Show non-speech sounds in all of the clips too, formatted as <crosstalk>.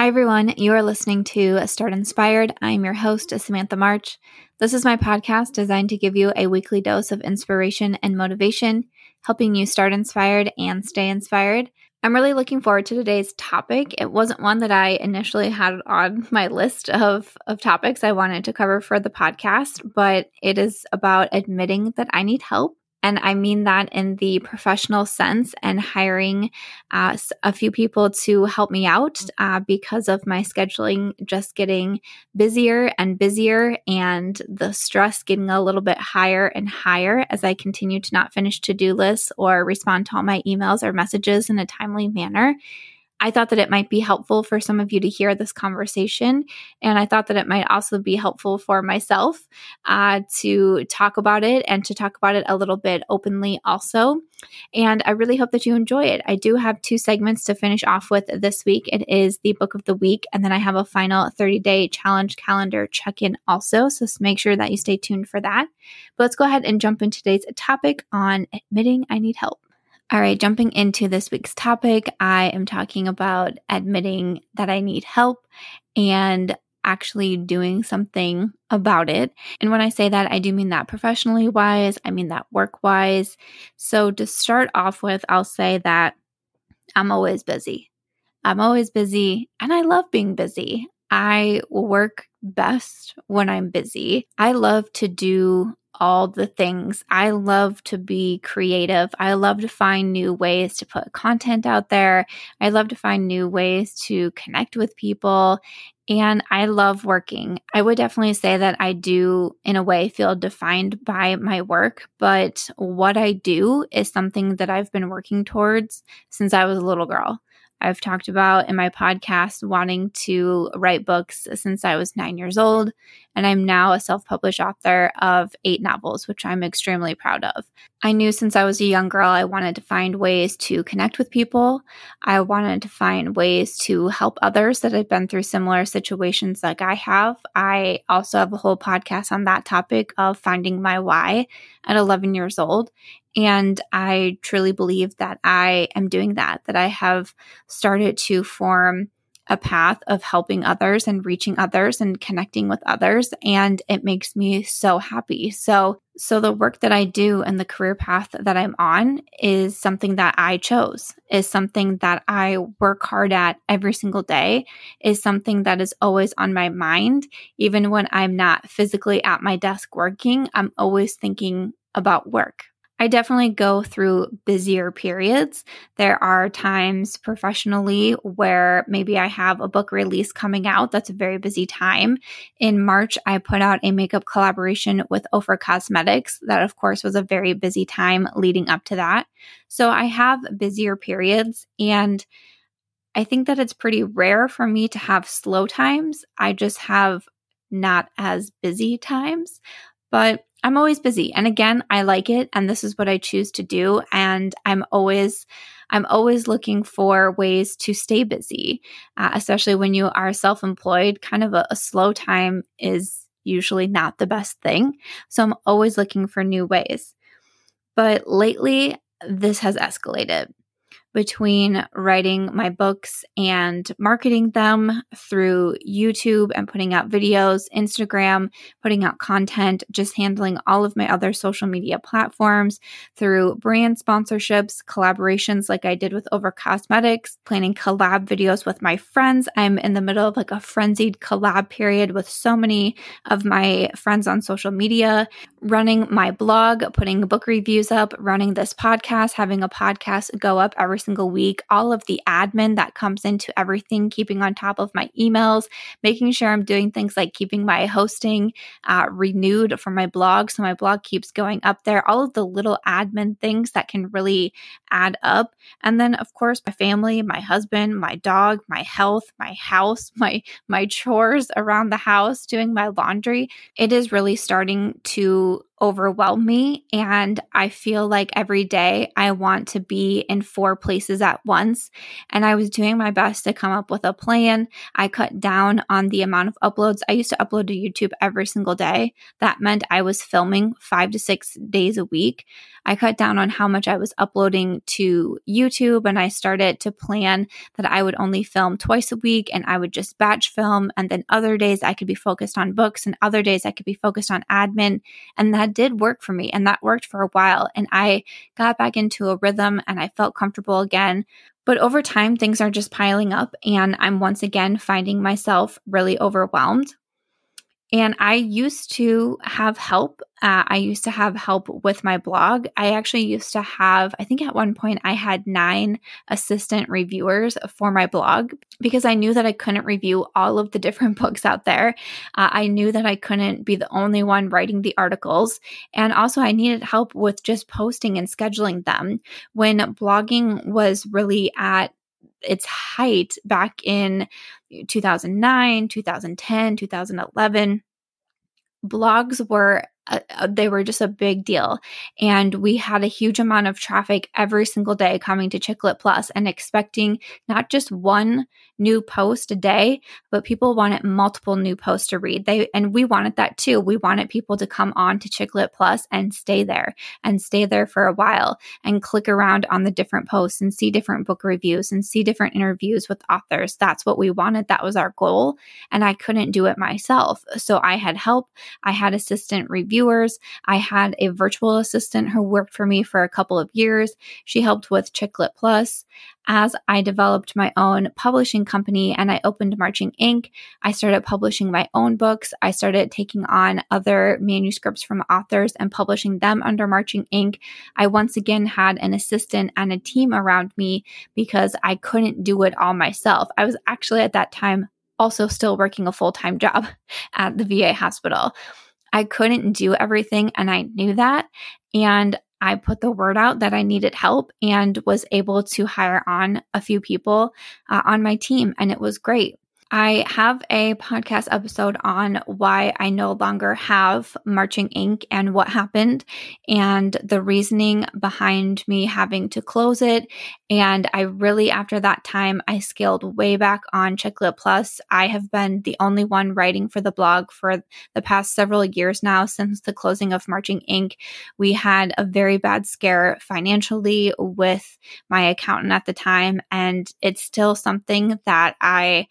Hi, everyone. You are listening to Start Inspired. I'm your host, Samantha March. This is my podcast designed to give you a weekly dose of inspiration and motivation, helping you start inspired and stay inspired. I'm really looking forward to today's topic. It wasn't one that I initially had on my list of, of topics I wanted to cover for the podcast, but it is about admitting that I need help and I mean that in the professional sense and hiring uh, a few people to help me out uh, because of my scheduling just getting busier and busier and the stress getting a little bit higher and higher as I continue to not finish to do lists or respond to all my emails or messages in a timely manner. I thought that it might be helpful for some of you to hear this conversation. And I thought that it might also be helpful for myself uh, to talk about it and to talk about it a little bit openly also. And I really hope that you enjoy it. I do have two segments to finish off with this week. It is the book of the week, and then I have a final 30 day challenge calendar check in also. So make sure that you stay tuned for that. But let's go ahead and jump into today's topic on admitting I need help. All right, jumping into this week's topic, I am talking about admitting that I need help and actually doing something about it. And when I say that, I do mean that professionally wise, I mean that work wise. So to start off with, I'll say that I'm always busy. I'm always busy and I love being busy. I work best when I'm busy. I love to do all the things. I love to be creative. I love to find new ways to put content out there. I love to find new ways to connect with people. And I love working. I would definitely say that I do, in a way, feel defined by my work. But what I do is something that I've been working towards since I was a little girl. I've talked about in my podcast wanting to write books since I was nine years old. And I'm now a self published author of eight novels, which I'm extremely proud of. I knew since I was a young girl, I wanted to find ways to connect with people. I wanted to find ways to help others that had been through similar situations like I have. I also have a whole podcast on that topic of finding my why at 11 years old. And I truly believe that I am doing that, that I have started to form a path of helping others and reaching others and connecting with others and it makes me so happy. So so the work that I do and the career path that I'm on is something that I chose. Is something that I work hard at every single day. Is something that is always on my mind even when I'm not physically at my desk working. I'm always thinking about work. I definitely go through busier periods. There are times professionally where maybe I have a book release coming out. That's a very busy time. In March, I put out a makeup collaboration with Ofra Cosmetics. That, of course, was a very busy time leading up to that. So I have busier periods and I think that it's pretty rare for me to have slow times. I just have not as busy times. But I'm always busy. And again, I like it and this is what I choose to do and I'm always I'm always looking for ways to stay busy, uh, especially when you are self-employed. Kind of a, a slow time is usually not the best thing. So I'm always looking for new ways. But lately, this has escalated between writing my books and marketing them through YouTube and putting out videos, Instagram, putting out content, just handling all of my other social media platforms through brand sponsorships, collaborations like I did with Ofra Cosmetics, planning collab videos with my friends. I'm in the middle of like a frenzied collab period with so many of my friends on social media, running my blog, putting book reviews up, running this podcast, having a podcast go up every single week, all of the admin that comes into everything, keeping on top of my emails, making sure I'm doing things like keeping my hosting uh, renewed for my blog. So my blog keeps going up there, all of the little admin things that can really add up. And then, of course, my family, my husband, my dog, my health, my house, <laughs> my, my chores around the house, doing my laundry. It is really starting to overwhelm me. And I feel like every day I want to be in four places at once. And I was doing my best to come up with a plan. I cut down on the amount of uploads. I used to upload to YouTube every single day. That meant I was filming five to six days a week. I cut down on how much I was uploading to YouTube and I started to plan that I would only film twice a week and I would just batch film. And then other days I could be focused on books and other days I could be focused on admin. And that did work for me and that worked for a while. And I got back into a rhythm and I felt comfortable again. But over time, things are just piling up, and I'm once again finding myself really overwhelmed. And I used to have help. Uh, I used to have help with my blog. I actually used to have, I think at one point I had nine assistant reviewers for my blog because I knew that I couldn't review all of the different <laughs> books out there. Uh, I knew that I couldn't be the only one writing the articles. And also, I needed help with just posting and scheduling them. When blogging was really at its height back in 2009, 2010, 2011 blogs were uh, they were just a big deal. And we had a huge amount of traffic every single day coming to Chick Lit Plus and expecting not just one new post a day, but people wanted multiple new posts to read. They and we wanted that too. We wanted people to come on to Chick Lit Plus and stay there and stay there for a while and click around on the different posts and see different book reviews and see different interviews with authors. That's what we wanted. That was our goal. And I couldn't do it myself. So I had help. I had assistant review reviewers. I had a virtual assistant who worked for me for a couple of years. She helped with Chick Lit Plus. As I developed my own publishing company and I opened Marching Ink., I started publishing my own books. I started taking on other manuscripts from authors and publishing them under Marching Ink. I once again had an assistant and a team around me because I couldn't do it all myself. I was actually at that time also still working a full time job <laughs> at the VA hospital. I couldn't do everything and I knew that. And I put the word out that I needed help and was able to hire on a few people uh, on my team. And it was great. I have a podcast episode on why I no longer have Marching Ink and what happened and the reasoning behind me having to close it. And I really, after that time, I scaled way back on Chick Lit Plus. I have been the only one writing for the blog for the past several years now since the closing of Marching Ink. We had a very bad scare financially with my accountant at the time, and it's still something that I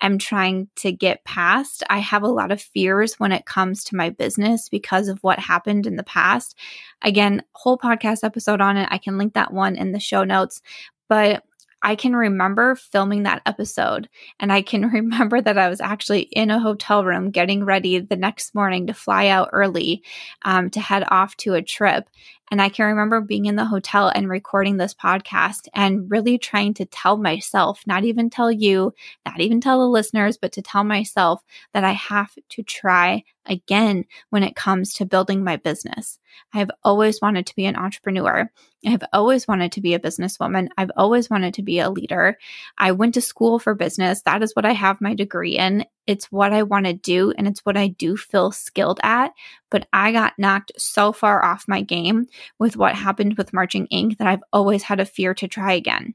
am trying to get past. I have a lot of fears when it comes to my business because of what happened in the past. Again, whole podcast episode on it. I can link that one in the show notes. But I can remember filming that episode and I can <laughs> remember that I was actually in a hotel room getting ready the next morning to fly out early um, to head off to a trip. And I can remember being in the hotel and recording this podcast and really trying to tell myself, not even tell you, not even tell the listeners, but to tell myself that I have to try again when it comes to building my business. I have always wanted to be an entrepreneur. I have always wanted to be a businesswoman. I've always wanted to be a leader. I went to school for business. That is what I have my degree in. It's what I want to do and it's what I do feel skilled at. But I got knocked so far off my game with what happened with Marching Ink that I've always had a fear to try again.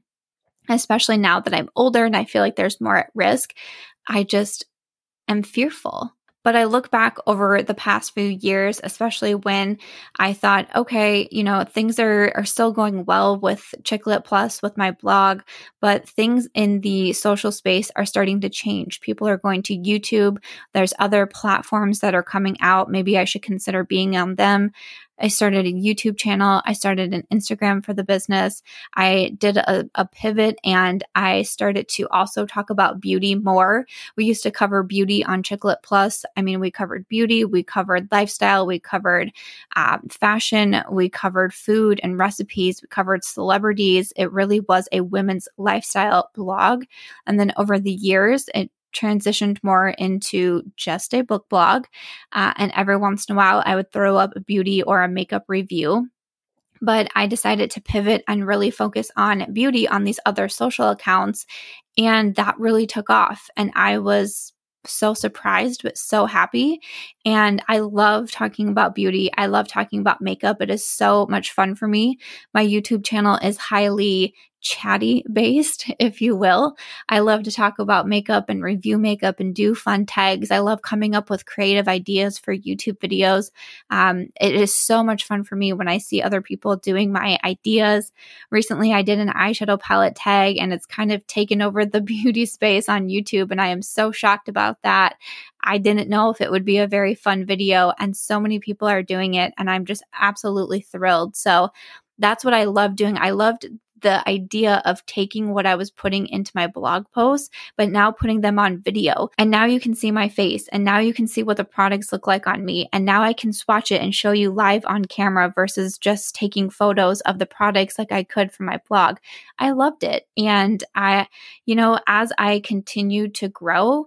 Especially now that I'm older and I feel like there's more at risk, I just am fearful. But I look back over the past few years, especially when I thought, okay, you know, things are, are still going well with Chick Lit Plus, with my blog, but things in the social space are starting to change. People are going to YouTube. There's other platforms that are coming out. Maybe I should consider being on them. I started a YouTube channel. I started an Instagram for the business. I did a, a, pivot and I started to also talk about beauty more. We used to cover beauty on Chick Lit Plus. I mean, we covered beauty, we covered lifestyle, we covered um, fashion, we covered food and recipes, we covered celebrities. It really was a women's lifestyle blog. And then over the years, it transitioned more into just a book blog. Uh, and every once in a while, I would throw up a beauty or a makeup review. But I decided to pivot and really focus on beauty on these other social accounts. And that really took off. And I was so surprised, but so happy. And I love talking about beauty. I love talking about makeup. It is so much fun for me. My YouTube channel is highly chatty based, <laughs> if you will. I love to talk about makeup and review makeup and do fun tags. I love coming up with creative ideas for YouTube videos. Um, it is so much fun for me when I see other people doing my ideas. Recently, I did an eyeshadow palette tag and it's kind of taken over the <laughs> beauty space on YouTube. And I am so shocked about that. I didn't know if it would be a very fun video, and so many people are doing it, and I'm just absolutely thrilled. So, that's what I love doing. I loved the idea of taking what I was putting into my blog posts, but now putting them on video. And now you can see my face and now you can see what the products look like on me. And now I can swatch it and show you live on camera versus just taking photos of the products like I could from my blog. I loved it. And I, you know, as I continue to grow,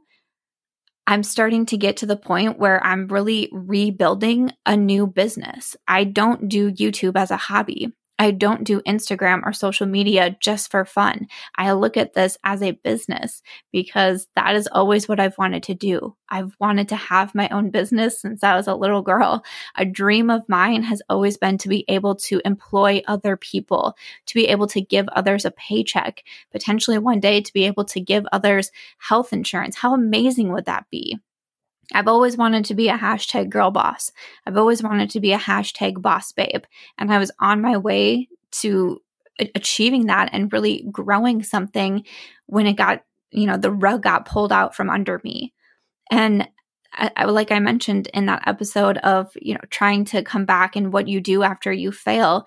I'm starting to get to the point where I'm really rebuilding a new business. I don't do YouTube as a hobby. I don't do Instagram or social media just for fun. I look at this as a business because that is always what I've wanted to do. I've wanted to have my own business since I was a little girl. A dream of mine has always been to be able to employ other people, to be able to give others a paycheck, potentially one day to be able to give others health insurance. How amazing would that be? I've always wanted to be a hashtag girl boss. I've always wanted to be a hashtag boss babe. And I was on my way to achieving that and really growing something when it got, you know, the rug got pulled out from under me. And I, I, like I mentioned in that episode of, you know, trying to come back and what you do after you fail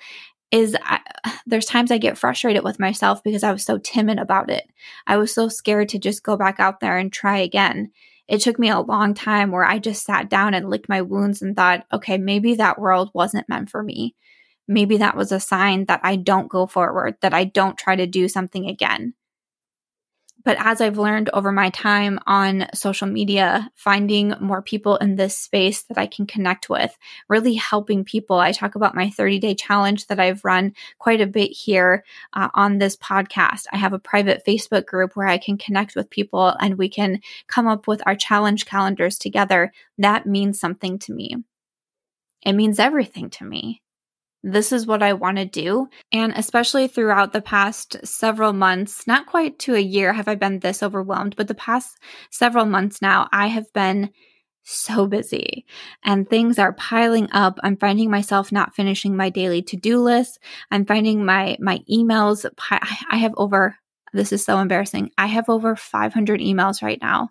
is I, <sighs> there's times I get frustrated with myself because I was so timid about it. I was so scared to just go back out there and try again it took me a long time where I just sat down and licked my wounds and thought, okay, maybe that world wasn't meant for me. Maybe that was a sign that I don't go forward, that I don't try to do something again. But as I've learned over my time on social media, finding more people in this space that I can connect with, really helping people. I talk about my 30 day challenge that I've run quite a bit here uh, on this podcast. I have a private Facebook group where I can connect with people and we can come up with our challenge calendars together. That means something to me. It means everything to me this is what I want to do. And especially throughout the past several months, not quite to a year have I been this overwhelmed, but the past several months now, I have been so busy and things are piling up. I'm finding myself not finishing my daily to-do list. I'm finding my my emails I have over this is so embarrassing. I have over 500 emails right now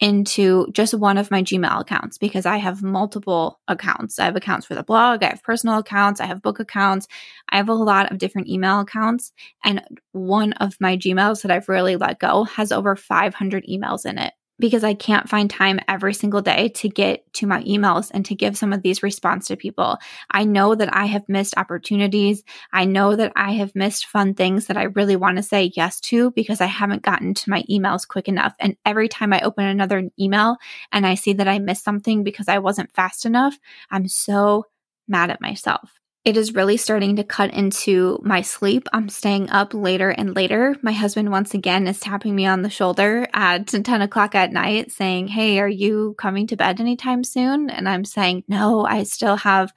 into just one of my Gmail accounts because I have multiple accounts. I have accounts for the blog, I have personal accounts, I have book accounts. I have a lot of different email accounts. And one of my Gmails that I've really let go has over 500 emails in it because I can't find time every single day to get to my emails and to give some of these response to people. I know that I have missed opportunities. I know that I have missed fun things that I really want to say yes to because I haven't gotten to my emails quick enough. And every time I open another email and I see that I missed something because I wasn't fast enough, I'm so mad at myself it is really starting to cut into my sleep. I'm staying up later and later. My husband, once again, is tapping me on the shoulder at <laughs> 10 o'clock at night saying, Hey, are you coming to bed anytime soon? And I'm saying, No, I still have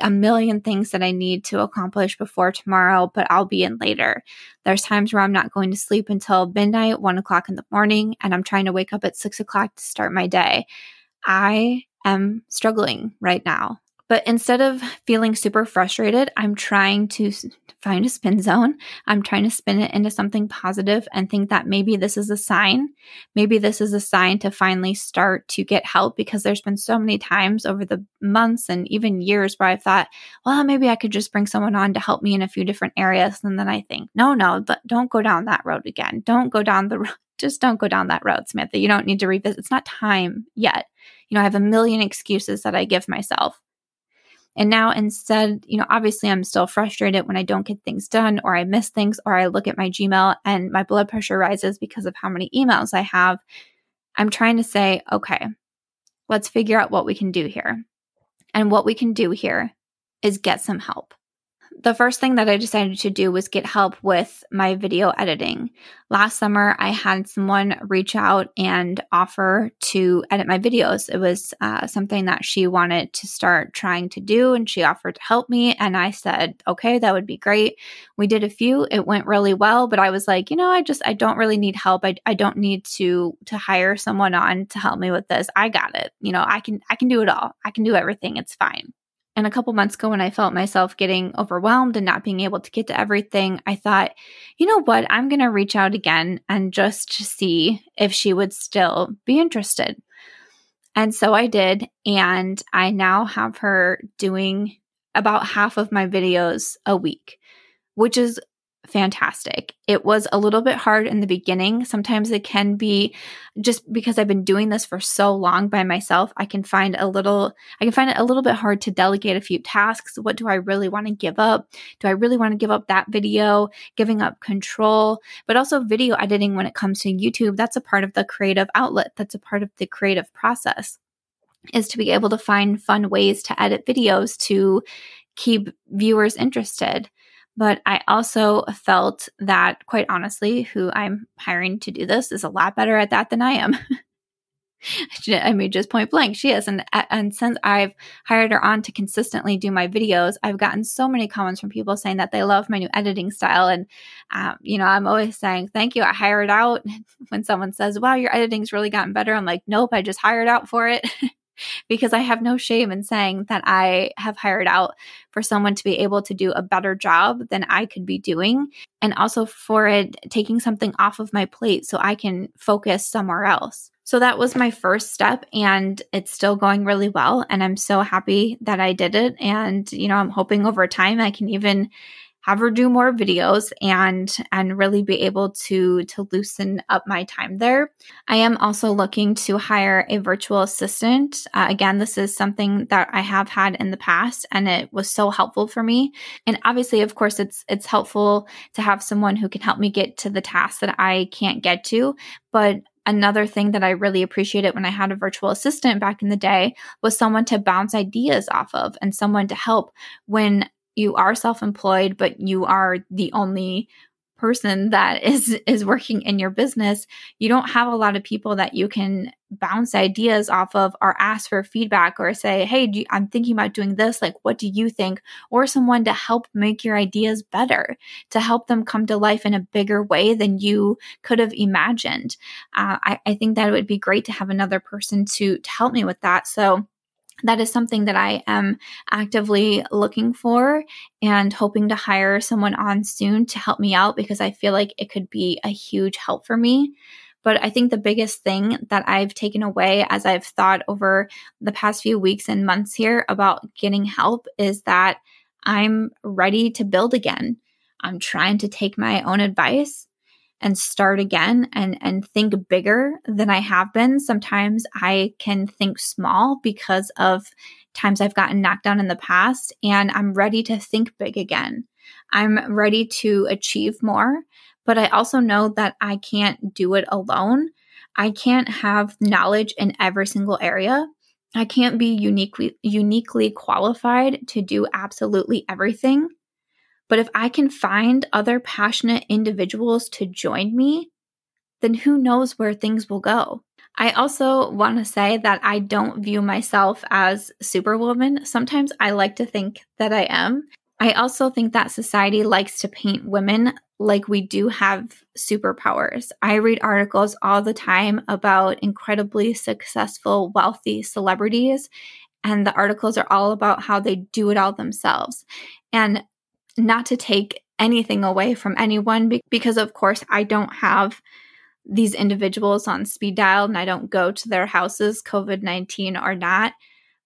a million things that I need to accomplish before tomorrow, but I'll be in later. There's times where I'm not going to sleep until midnight, one o'clock in the morning, and I'm trying to wake up at six o'clock to start my day. I am struggling right now. But instead of feeling super frustrated, I'm trying to find a spin zone. I'm trying to spin it into something positive and think that maybe this is a sign. Maybe this is a sign to finally start to get help because there's been so many times over the months and even years where I've thought, well, maybe I could just bring someone on to help me in a few different areas. And then I think, no, no, but don't go down that road again. Don't go down the road. <laughs> Just don't go down that road, Samantha. You don't need to revisit. It's not time yet. You know, I have a million excuses that I give myself. And now instead, you know, obviously I'm still frustrated when I don't get things done or I miss things or I look at my Gmail and my blood pressure rises because of how many emails I have. I'm trying to say, okay, let's figure out what we can do here. And what we can do here is get some help. The first thing that I decided to do was get help with my video editing. Last summer, I had someone reach out and offer to edit my videos. It was uh, something that she wanted to start trying to do, and she offered to help me. And I said, okay, that would be great. We did a few, it went really well, but I was like, you know, I just, I don't really need help. I, I don't need to, to hire someone on to help me with this. I got it. You know, I can, I can do it all. I can do everything. It's fine. And a couple months ago, when I felt myself getting overwhelmed and not being able to get to everything, I thought, you know what? I'm going to reach out again and just see if she would still be interested. And so I did. And I now have her doing about half of my videos a week, which is fantastic. It was a little bit hard in the beginning. Sometimes it can be just because I've been doing this for so long by myself, I can find a little I can find it a little bit hard to delegate a few tasks. What do I really want to give up? Do I really want to give up that video, giving up control? But also video editing when it comes to YouTube, that's a part of the creative outlet. That's a part of the creative process. Is to be able to find fun ways to edit videos to keep viewers interested. But I also felt that, quite honestly, who I'm hiring to do this is a lot better at that than I am. <laughs> I mean, just point blank, she is. And, and since I've hired her on to consistently do my videos, I've gotten so many comments from people saying that they love my new editing style. And, um, you know, I'm always saying, thank you. I hired out. <laughs> When someone says, wow, your editing's really gotten better, I'm like, nope, I just hired out for it. <laughs> because I have no shame in saying that I have hired out for someone to be able to do a better job than I could be doing. And also for it taking something off of my plate so I can focus somewhere else. So that was my first step and it's still going really well. And I'm so happy that I did it. And, you know, I'm hoping over time I can even have her do more videos and and really be able to to loosen up my time there. I am also looking to hire a virtual assistant. Uh, again, this is something that I have had in the past and it was so helpful for me. And obviously, of course, it's it's helpful to have someone who can help me get to the tasks that I can't get to, but another thing that I really appreciated when I had a virtual assistant back in the day was someone to bounce ideas off of and someone to help when you are self-employed but you are the only person that <laughs> is is working in your business you don't have a lot of people that you can bounce ideas off of or ask for feedback or say hey you, i'm thinking about doing this like what do you think? or someone to help make your ideas better to help them come to life in a bigger way than you could have imagined. Uh, I, I think that it would be great to have another person to to help me with that. So that is something that I am actively looking for and hoping to hire someone on soon to help me out because I feel like it could be a huge help for me. But I think the biggest thing that I've taken away as I've thought over the past few weeks and months here about getting help is that I'm ready to build again. I'm trying to take my own advice and start again and and think bigger than I have been. Sometimes I can think small because of times I've gotten knocked down in the past and I'm ready to think big again. I'm ready to achieve more, but I also know that I can't do it alone. I can't have knowledge in every single area. I can't be uniquely uniquely qualified to do absolutely everything. But if I can find other passionate individuals to join me, then who knows where things will go. I also want to say that I don't view myself as superwoman. Sometimes I like to think that I am. I also think that society likes to paint women like we do have superpowers. I read articles all the time about incredibly successful, wealthy celebrities, and the articles are all about how they do it all themselves. And not to take anything away from anyone because, of course, I don't have these individuals on speed dial and I don't go to their houses, COVID 19 or not.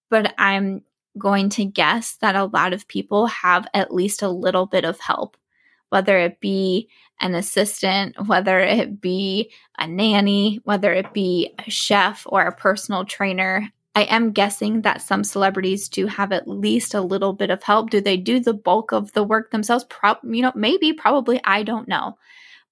But I'm going to guess that a lot of people have at least a little bit of help, whether it be an assistant, whether it be a nanny, whether it be a chef or a personal trainer. I am guessing that some celebrities do have at least a little bit of help. Do they do the bulk of the work themselves? Pro- you know, maybe, probably, I don't know.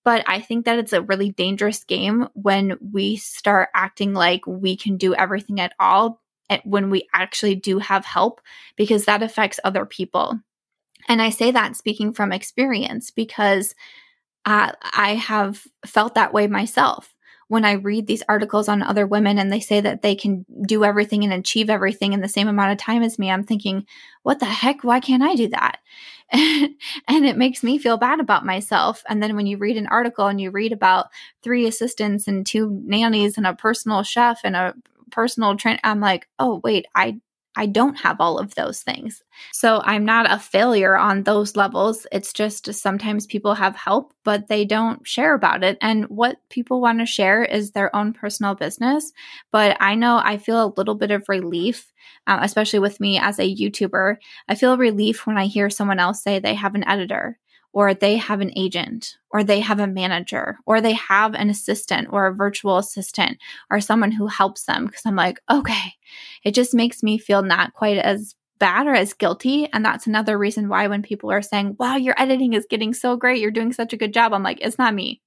But I think that it's a really dangerous game when we start acting like we can do everything at all when we actually do have help because that affects other people. And I say that speaking from experience because uh, I have felt that way myself when I read these articles on other women and they say that they can do everything and achieve everything in the same amount of time as me, I'm thinking, what the heck? Why can't I do that? <laughs> and it makes me feel bad about myself. And then when you read an article and you read about three assistants and two nannies and a personal chef and a personal train, I'm like, oh, wait, I I don't have all of those things. So I'm not a failure on those levels. It's just sometimes people have help, but they don't share about it. And what people want to share is their own personal business. But I know I feel a little bit of relief, uh, especially with me as a YouTuber. I feel relief when I hear someone else say they have an editor or they have an agent, or they have a manager, or they have an assistant or a virtual assistant, or someone who helps them. Because I'm like, okay, it just makes me feel not quite as bad or as guilty. And that's another reason why when people are saying, wow, your editing is getting so great, you're doing such a good job, I'm like, it's not me.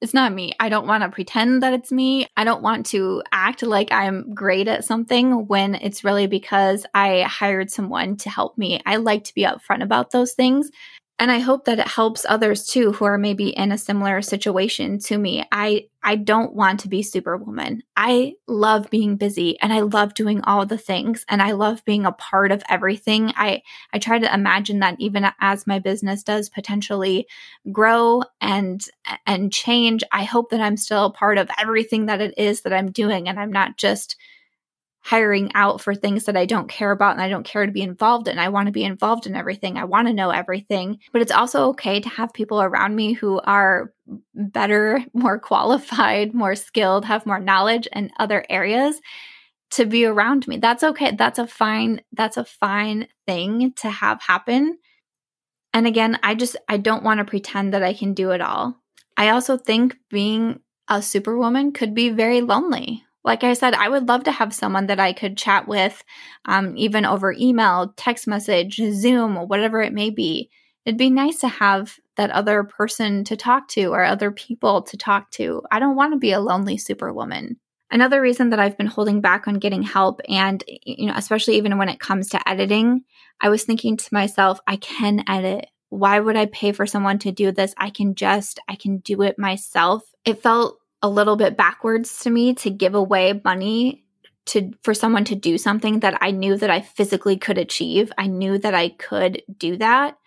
It's not me. I don't want to pretend that it's me. I don't want to act like I'm great at something when it's really because I hired someone to help me. I like to be upfront about those things and I hope that it helps others too who are maybe in a similar situation to me. I I don't want to be superwoman. I love being busy and I love doing all the things and I love being a part of everything. I I try to imagine that even as my business does potentially grow and and change, I hope that I'm still a part of everything that it is that I'm doing and I'm not just hiring out for things that I don't care about and I don't care to be involved in. I want to be involved in everything. I want to know everything. But it's also okay to have people around me who are better, <laughs> more qualified, more skilled, have more knowledge in other areas to be around me. That's okay. That's a fine that's a fine thing to have happen. And again, I just I don't want to pretend that I can do it all. I also think being a superwoman could be very lonely like I said, I would love to have someone that I could chat with, um, even over email, text message, Zoom, whatever it may be. It'd be nice to have that other person to talk to or other people to talk to. I don't want to be a lonely superwoman. Another reason that I've been holding back on getting help, and you know, especially even when it comes to editing, I was thinking to myself, I can edit. Why would I pay for someone to do this? I can just, I can do it myself. It felt a little bit backwards to me to give away money to for someone to do something that I knew that I physically could achieve. I knew that I could do that.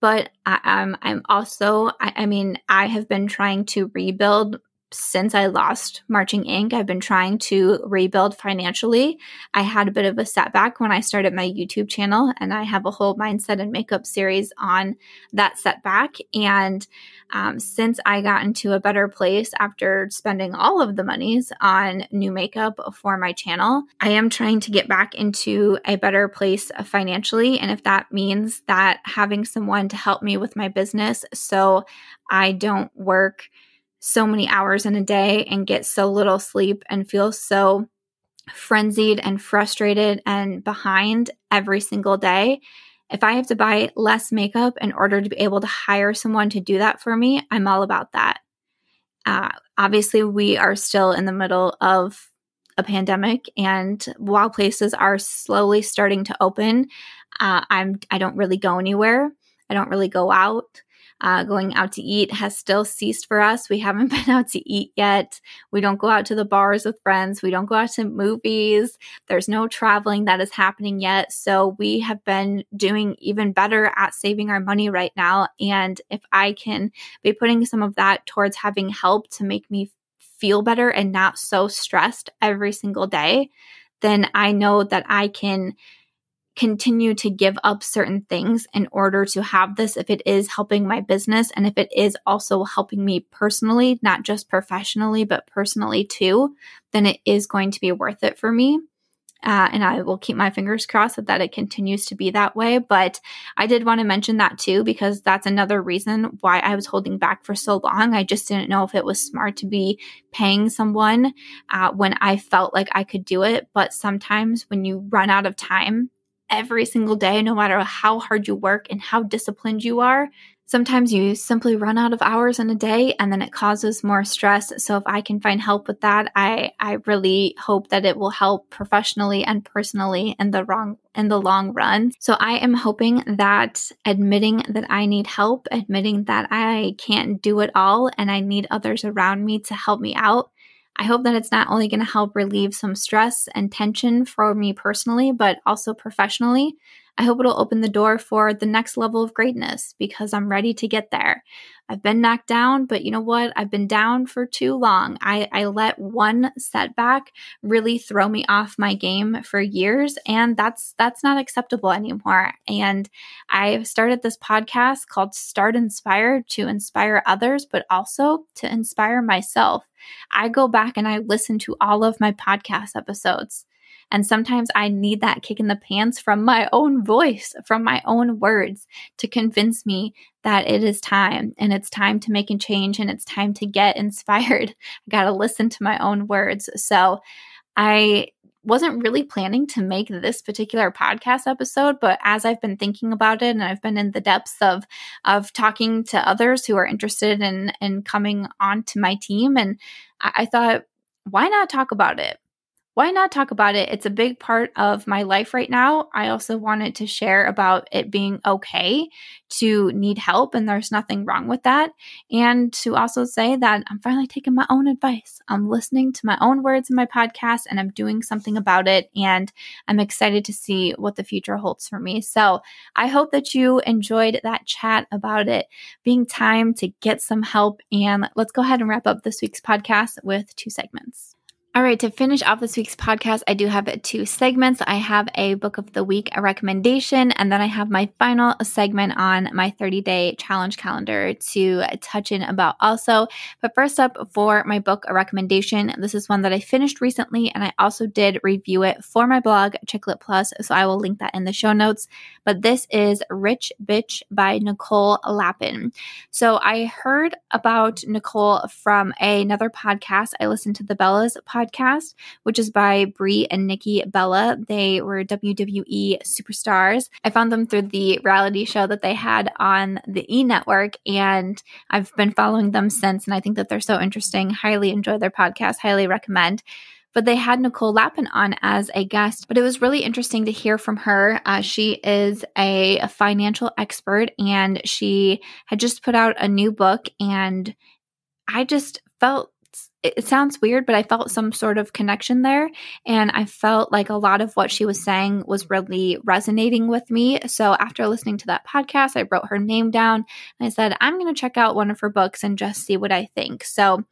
But I, am I'm, I'm also, I, I mean, I have been trying to rebuild since I lost Marching Ink, I've been trying to rebuild financially. I had a bit of a setback when I started my YouTube channel, and I have a whole mindset and makeup series on that setback. And um, since I got into a better place after spending all of the monies on new makeup for my channel, I am trying to get back into a better place financially. And if that means that having someone to help me with my business so I don't work so many hours in a day and get so little sleep and feel so frenzied and frustrated and behind every single day. If I have to buy less makeup in order to be able to hire someone to do that for me, I'm all about that. Uh, obviously, we are still in the middle of a pandemic, and while places are slowly starting to open, uh, I'm I don't really go anywhere. I don't really go out. Uh, going out to eat has still ceased for us. We haven't <laughs> been out to eat yet. We don't go out to the bars with friends. We don't go out to movies. There's no traveling that is happening yet. So we have been doing even better at saving our money right now. And if I can be putting some of that towards having help to make me feel better and not so stressed every single day, then I know that I can continue to give up certain things in order to have this if it is helping my business and if it is also helping me personally, not just professionally, but personally too, then it is going to be worth it for me. Uh, and I will keep my fingers crossed that, that it continues to be that way. But I did want to mention that too, because that's another reason why I was holding back for so long. I just didn't know if it was smart to be paying someone uh, when I felt like I could do it. But sometimes when you run out of time every single day, no matter how hard you work and how disciplined you are, Sometimes you simply run out of hours in a day and then it causes more stress. So if I can find help with that, I, I really hope that it will help professionally and personally in the wrong in the long run. So I am hoping that admitting that I need help, admitting that I can't do it all and I need others around me to help me out. I hope that it's not only going to help relieve some stress and tension for me personally, but also professionally. I hope it'll open the door for the next level of greatness because I'm ready to get there. I've been knocked down, but you know what? I've been down for too long. I, I let one setback really throw me off my game for years, and that's that's not acceptable anymore. And I've started this podcast called Start Inspired to inspire others, but also to inspire myself. I go back and I listen to all of my podcast episodes. And sometimes I need that kick in the pants from my own voice, from my own words to convince me that it is time and it's time to make a change and it's time to get inspired. <laughs> I got to listen to my own words. So I wasn't really planning to make this particular podcast episode but as i've been thinking about it and i've been in the depths of of talking to others who are interested in in coming on to my team and I, I thought why not talk about it why not talk about it? It's a big part of my life right now. I also wanted to share about it being okay to need help, and there's nothing wrong with that. And to also say that I'm finally taking my own advice. I'm listening to my own words in my podcast and I'm doing something about it. And I'm excited to see what the future holds for me. So I hope that you enjoyed that chat about it being time to get some help. And let's go ahead and wrap up this week's podcast with two segments. All right, to finish off this week's podcast, I do have two segments. I have a book of the week, a recommendation, and then I have my final segment on my 30 day challenge calendar to touch in about also. But first up, for my book, a recommendation, this is one that I finished recently, and I also did review it for my blog, Chick Lit Plus, so I will link that in the show notes. But this is Rich Bitch by Nicole Lapin. So I heard about Nicole from another podcast. I listened to the Bellas podcast podcast, which is by Brie and Nikki Bella. They were WWE superstars. I found them through the reality show that they had on the E Network, and I've been following them since. And I think that they're so interesting. Highly enjoy their podcast. Highly recommend but they had Nicole Lapin on as a guest. But it was really interesting to hear from her. Uh, she is a, a, financial expert and she had just put out a new book. And I just felt it sounds weird, but I felt some sort of connection there. And I felt like a lot of what she was saying was really resonating with me. So after listening to that podcast, I wrote her name down and I said, I'm going to check out one of her books and just see what I think. So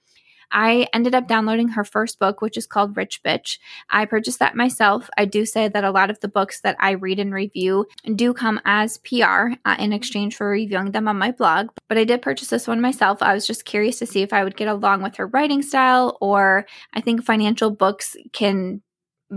I ended up downloading her first book, which is called Rich Bitch. I purchased that myself. I do say that a lot of the books that I read and review do come as PR uh, in exchange for reviewing them on my blog, but I did purchase this one myself. I was just curious to see if I would get along with her writing style, or I think financial books can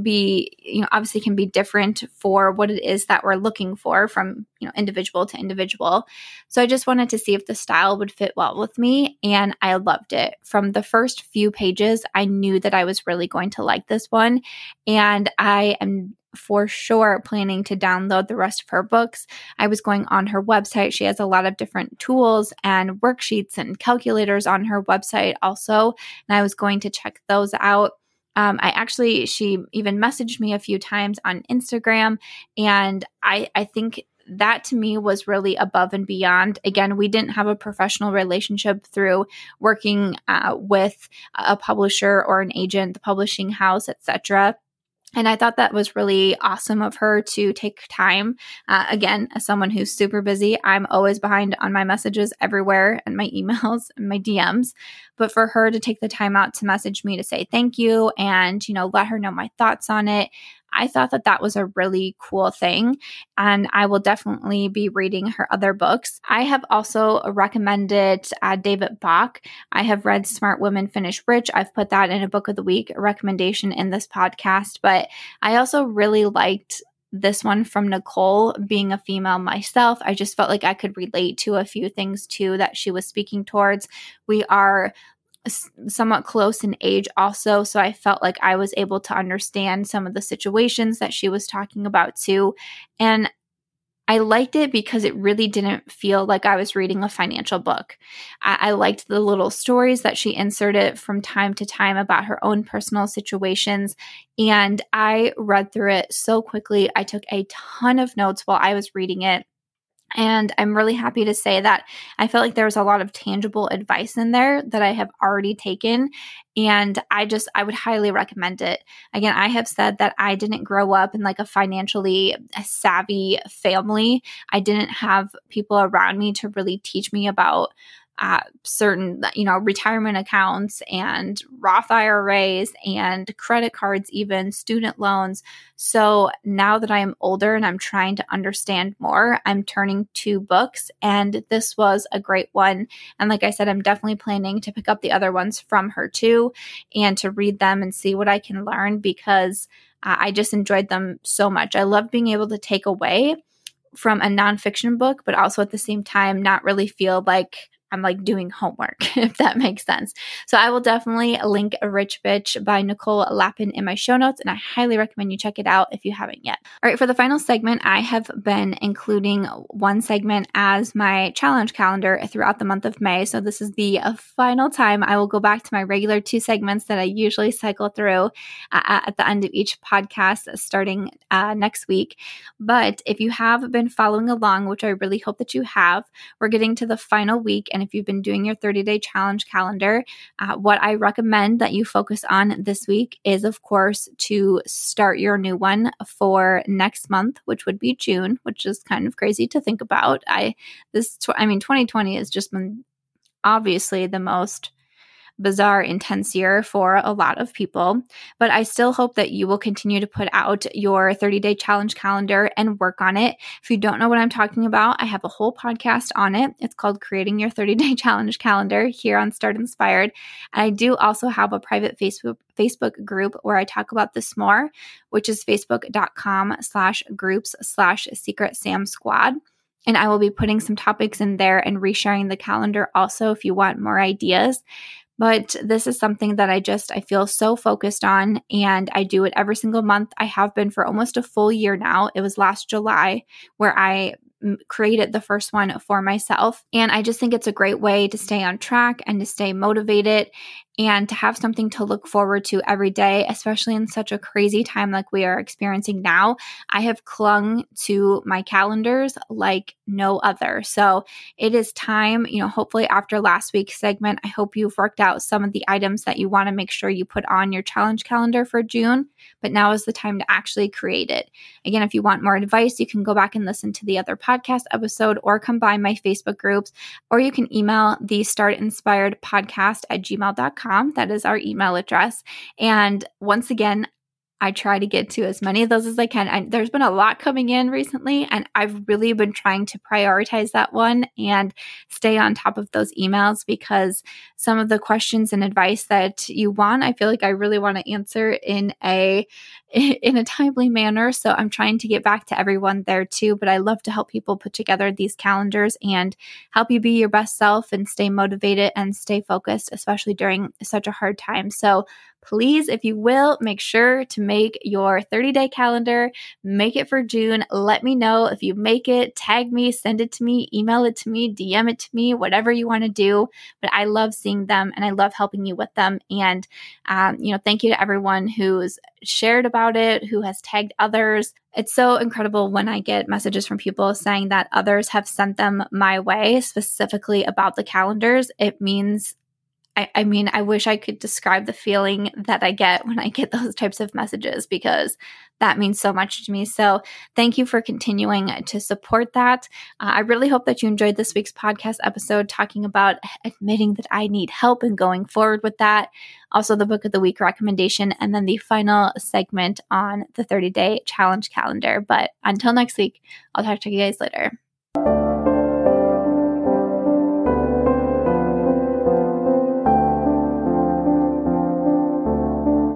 be you know obviously can be different for what it is that we're looking for from you know individual to individual so i just wanted to see if the style would fit well with me and i loved it from the first few pages i knew that i was really going to like this one and i am for sure planning to download the rest of her books. I was going on her website. She has a lot of different tools and worksheets and calculators on her website also. And I was going to check those out. Um, I actually, she even messaged me a few times on Instagram, and I, I think that to me was really above and beyond. Again, we didn't have a professional relationship through working uh, with a publisher or an agent, the publishing house, etc. And I thought that was really awesome of her to take time. Uh, again, as someone who's super busy, I'm always behind on my messages everywhere and my <laughs> emails and my DMs. But for her to take the time out to message me to say thank you and, you know, let her know my thoughts on it, I thought that that was a really cool thing. And I will definitely be reading her other books. I have also recommended uh, David Bach. I have read Smart Women Finish Rich. I've put that in a book of the week recommendation in this podcast. But I also really liked this one from Nicole, being a female myself, I just felt like I could relate to a few things too that she was speaking towards. We are somewhat close in age also so i felt like i was able to understand some of the situations that she was talking about too and I liked it because it really didn't feel like I was reading a financial book. I, I, liked the little stories that she inserted from time to time about her own personal situations. And I read through it so quickly. I took a ton of notes while I was reading it. And I'm really happy to say that I felt like there was a lot of tangible advice in there that I have already taken. And I just, I would highly recommend it. Again, I have said that I didn't grow up in like a financially savvy family. I didn't have people around me to really teach me about uh, certain, you know, retirement accounts and Roth IRAs and credit cards, even student loans. So now that I am older and I'm trying to understand more, I'm turning to books, and this was a great one. And like I said, I'm definitely planning to pick up the other ones from her too and to read them and see what I can learn because uh, I just enjoyed them so much. I love being able to take away from a nonfiction book, but also at the same time, not really feel like I'm like doing homework, <laughs> if that makes sense. So I will definitely link Rich Bitch by Nicole Lapin in my show notes, and I highly recommend you check it out if you haven't yet. All right, for the final segment, I have been including one segment as my challenge calendar throughout the month of May. So this is the uh, final time I will go back to my regular two segments that I usually cycle through uh, at the end of each podcast starting uh, next week. But if you have been following along, which I really hope that you have, we're getting to the final week and and if you've been doing your 30 day challenge calendar, uh, what I recommend that you focus on this week is, of course, to start your new one for next month, which would be June, which is kind of crazy to think about. I, this, tw- I mean, 2020 has just been obviously the most bizarre, intense year for a lot of people. But I still hope that you will continue to put out your 30 day challenge calendar and work on it. If you don't know what I'm talking about, I have a whole podcast on it. It's called Creating Your 30 Day <laughs> Challenge Calendar here on Start Inspired. And I do also have a private Facebook Facebook group where I talk about this more, which is facebook.com slash groups slash secret Sam squad. And I will be putting some topics in there and resharing the calendar also if you want more ideas. But this is something that I just I feel so focused on and I do it every single month. I have been for almost a full year now. It was last July where I mm, created the first one for myself. And I just think it's a great way to stay on track and to stay motivated and to have something to look forward to every day, especially in such a crazy time like we are experiencing now. I have clung to my calendars like no other. So it is time, you know, hopefully after last week's segment, I hope you've worked out some of the items that you want to make sure you put on your challenge calendar for June. But now is the time to actually create it. Again, if you want more advice, you can go back and listen to the other podcast episode or come by my Facebook groups, or you can email the Start Inspired podcast at gmail.com that is our email address. And once again, I try to get to as many of those as I can. And there's been a lot coming in recently, and I've really been trying to prioritize that one and stay on top of those emails because some of the questions and advice that you want, I feel like I really want to answer in a <laughs> in a timely manner. So I'm trying to get back to everyone there too. But I love to help people put together these calendars and help you be your best self and stay motivated and stay focused, especially during such a hard time. So please, if you will, make sure to make your 30 day calendar, make it for June. Let me know if you make it, tag me, send it to me, email it to me, DM it to me, whatever you want to do. But I love seeing them and I love helping you with them. And, um, you know, thank you to everyone who's shared about it, who has tagged others. It's so incredible when I get messages from people saying that others have sent them my way specifically about the calendars. It means I, I, mean, I wish I could describe the feeling that I get when I get <laughs> those types of messages because that means so much to me. So, thank you for continuing to support that. Uh, I really hope that you enjoyed this week's podcast episode talking about admitting that I need help and going forward with that. Also, the book of the week recommendation, and then the final segment on the 30 day challenge calendar. But until next week, I'll talk to you guys later.